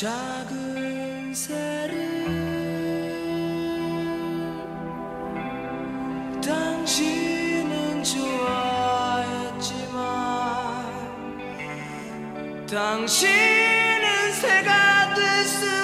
작은 새를 당신은 좋아했지만 당신은 새가 될 수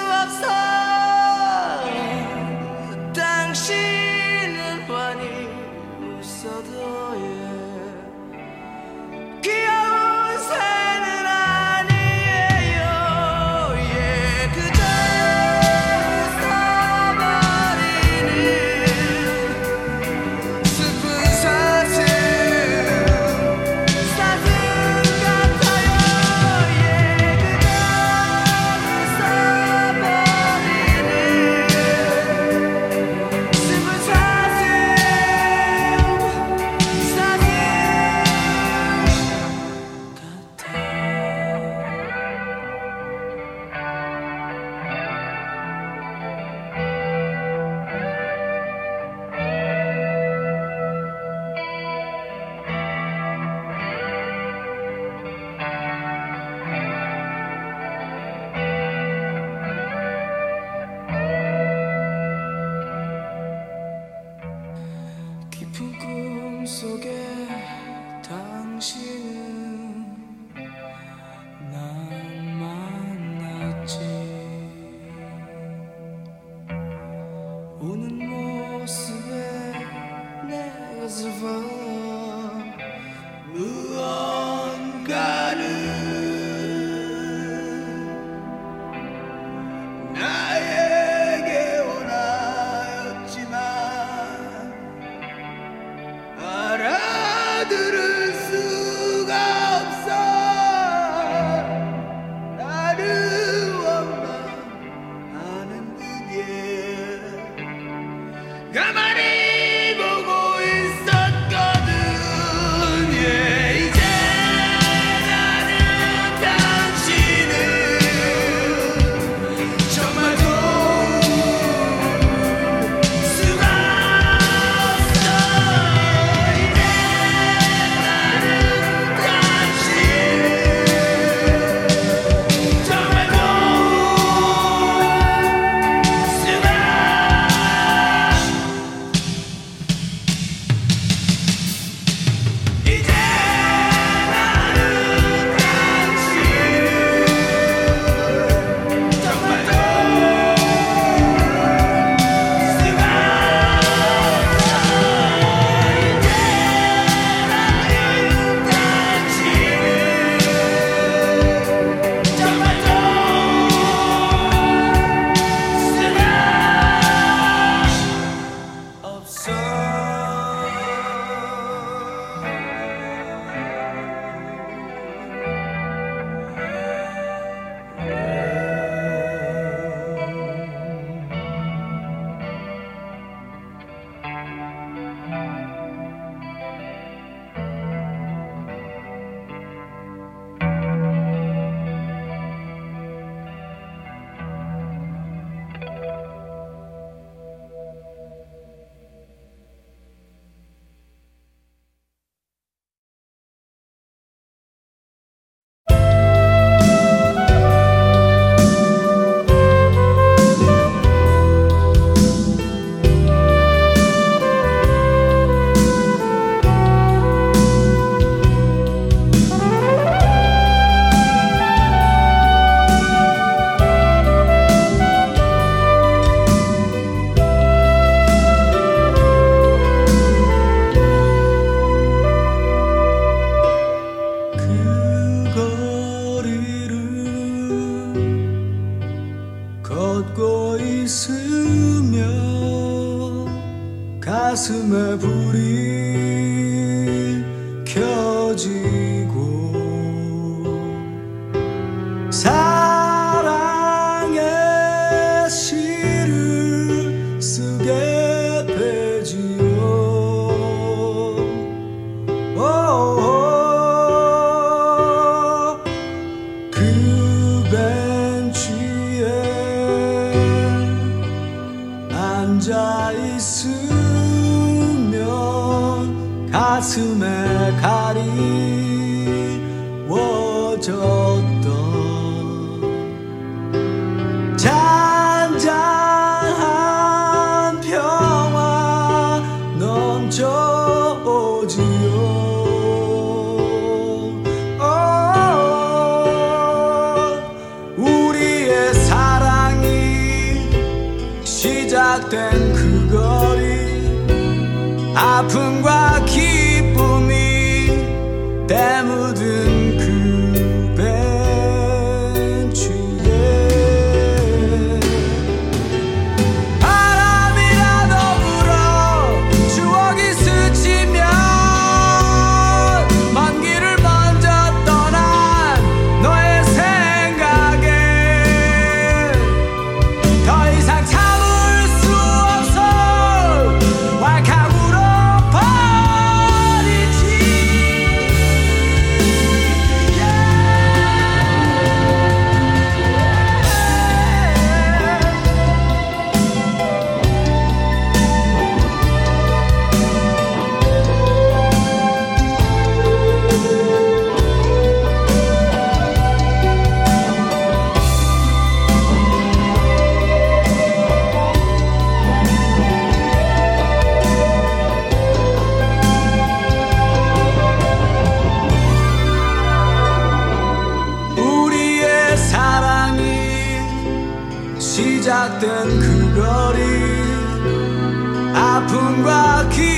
시작된 그 거리. 아픔과 기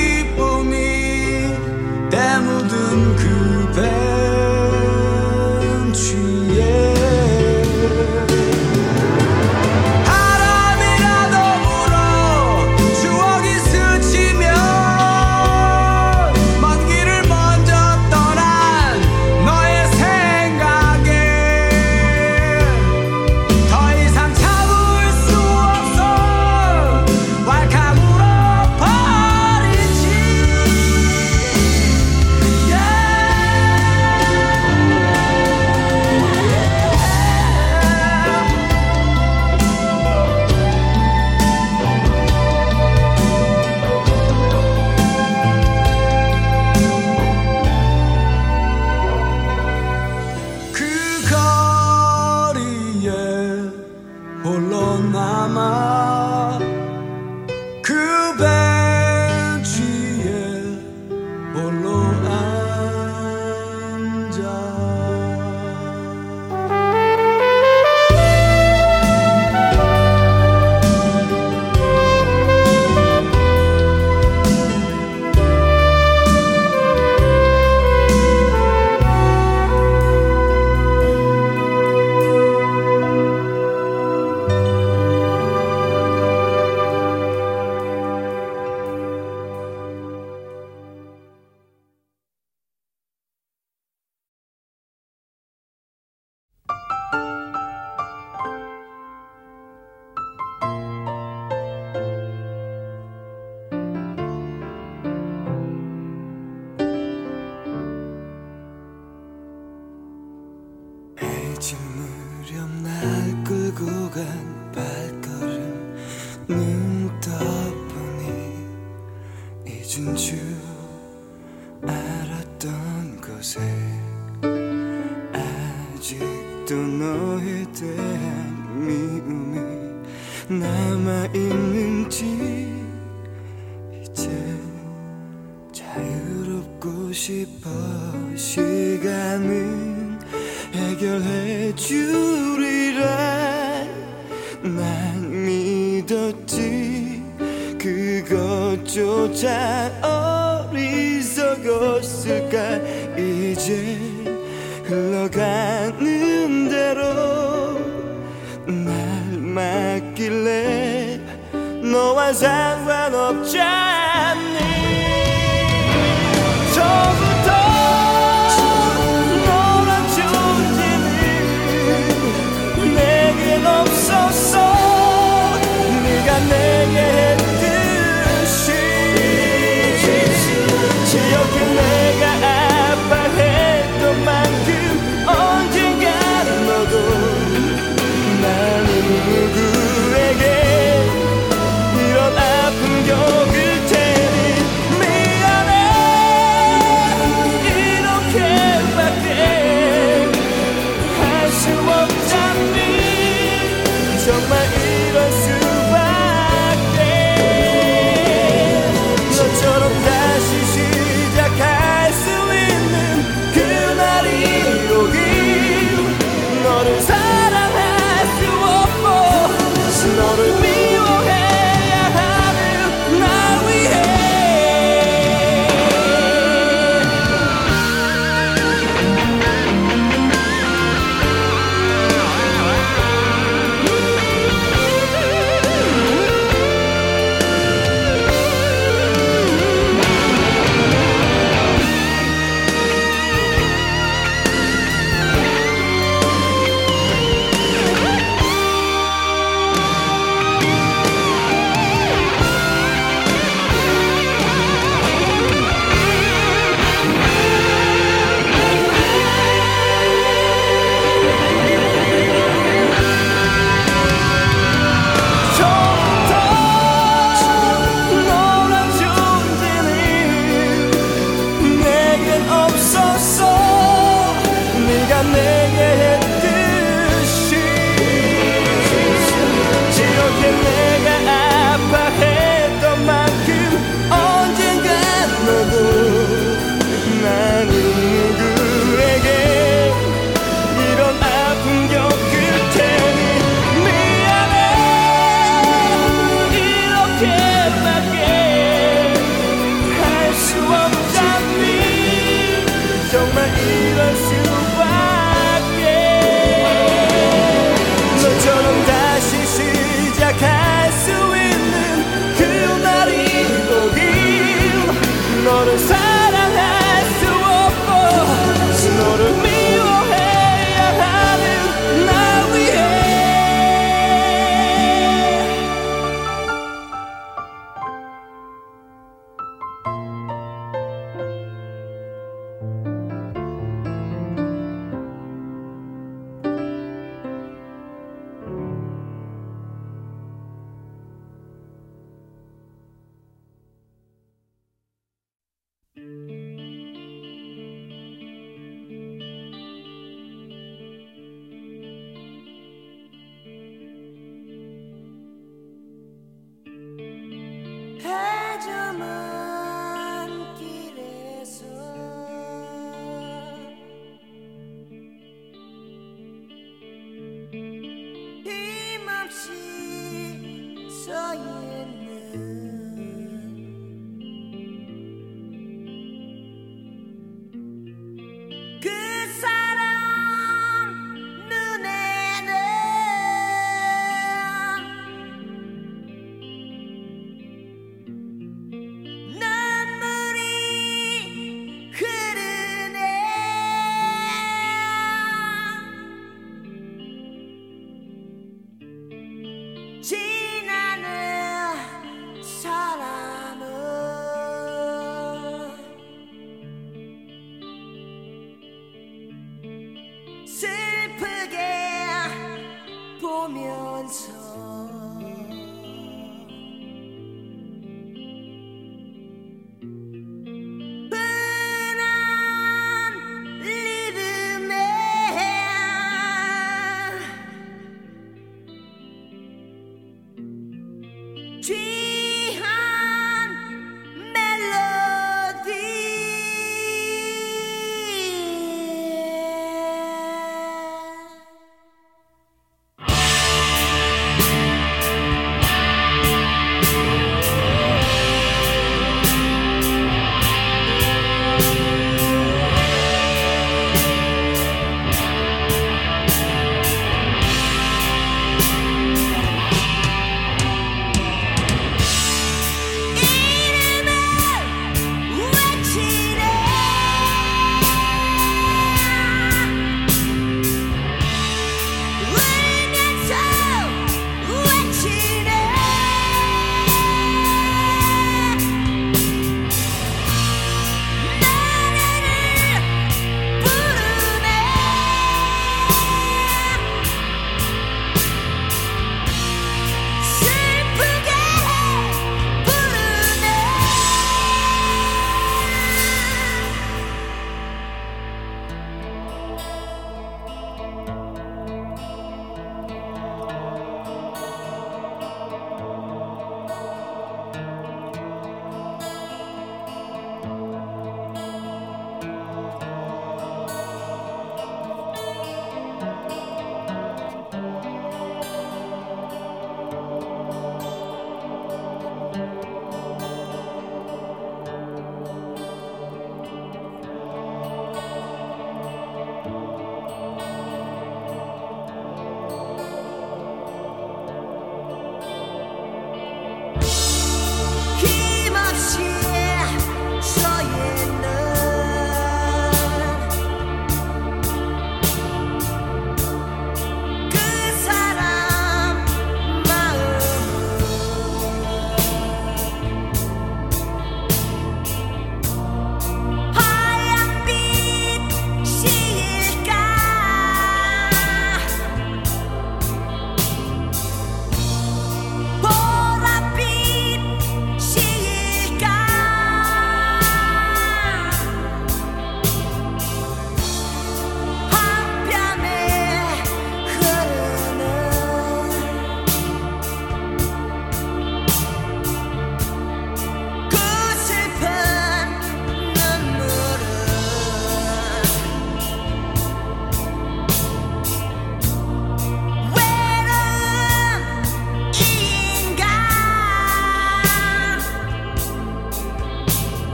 Jesus.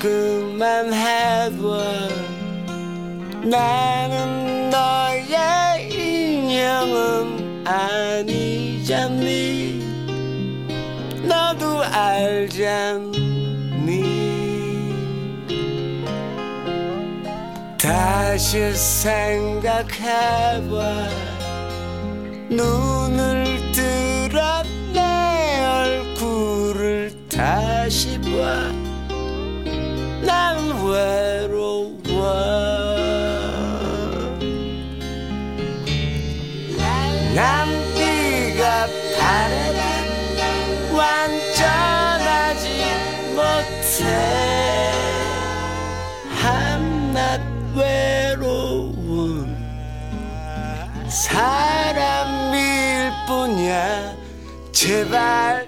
그만 해봐 나는 너의 인형은 아니잖니. 너도 알잖니. 다시 생각해봐. 눈을 들어 내 얼굴을 다시 봐. 난 외로워. 난 네가 바라던 완전하지 못해. 한낱 외로운 사람일 뿐이야. 제발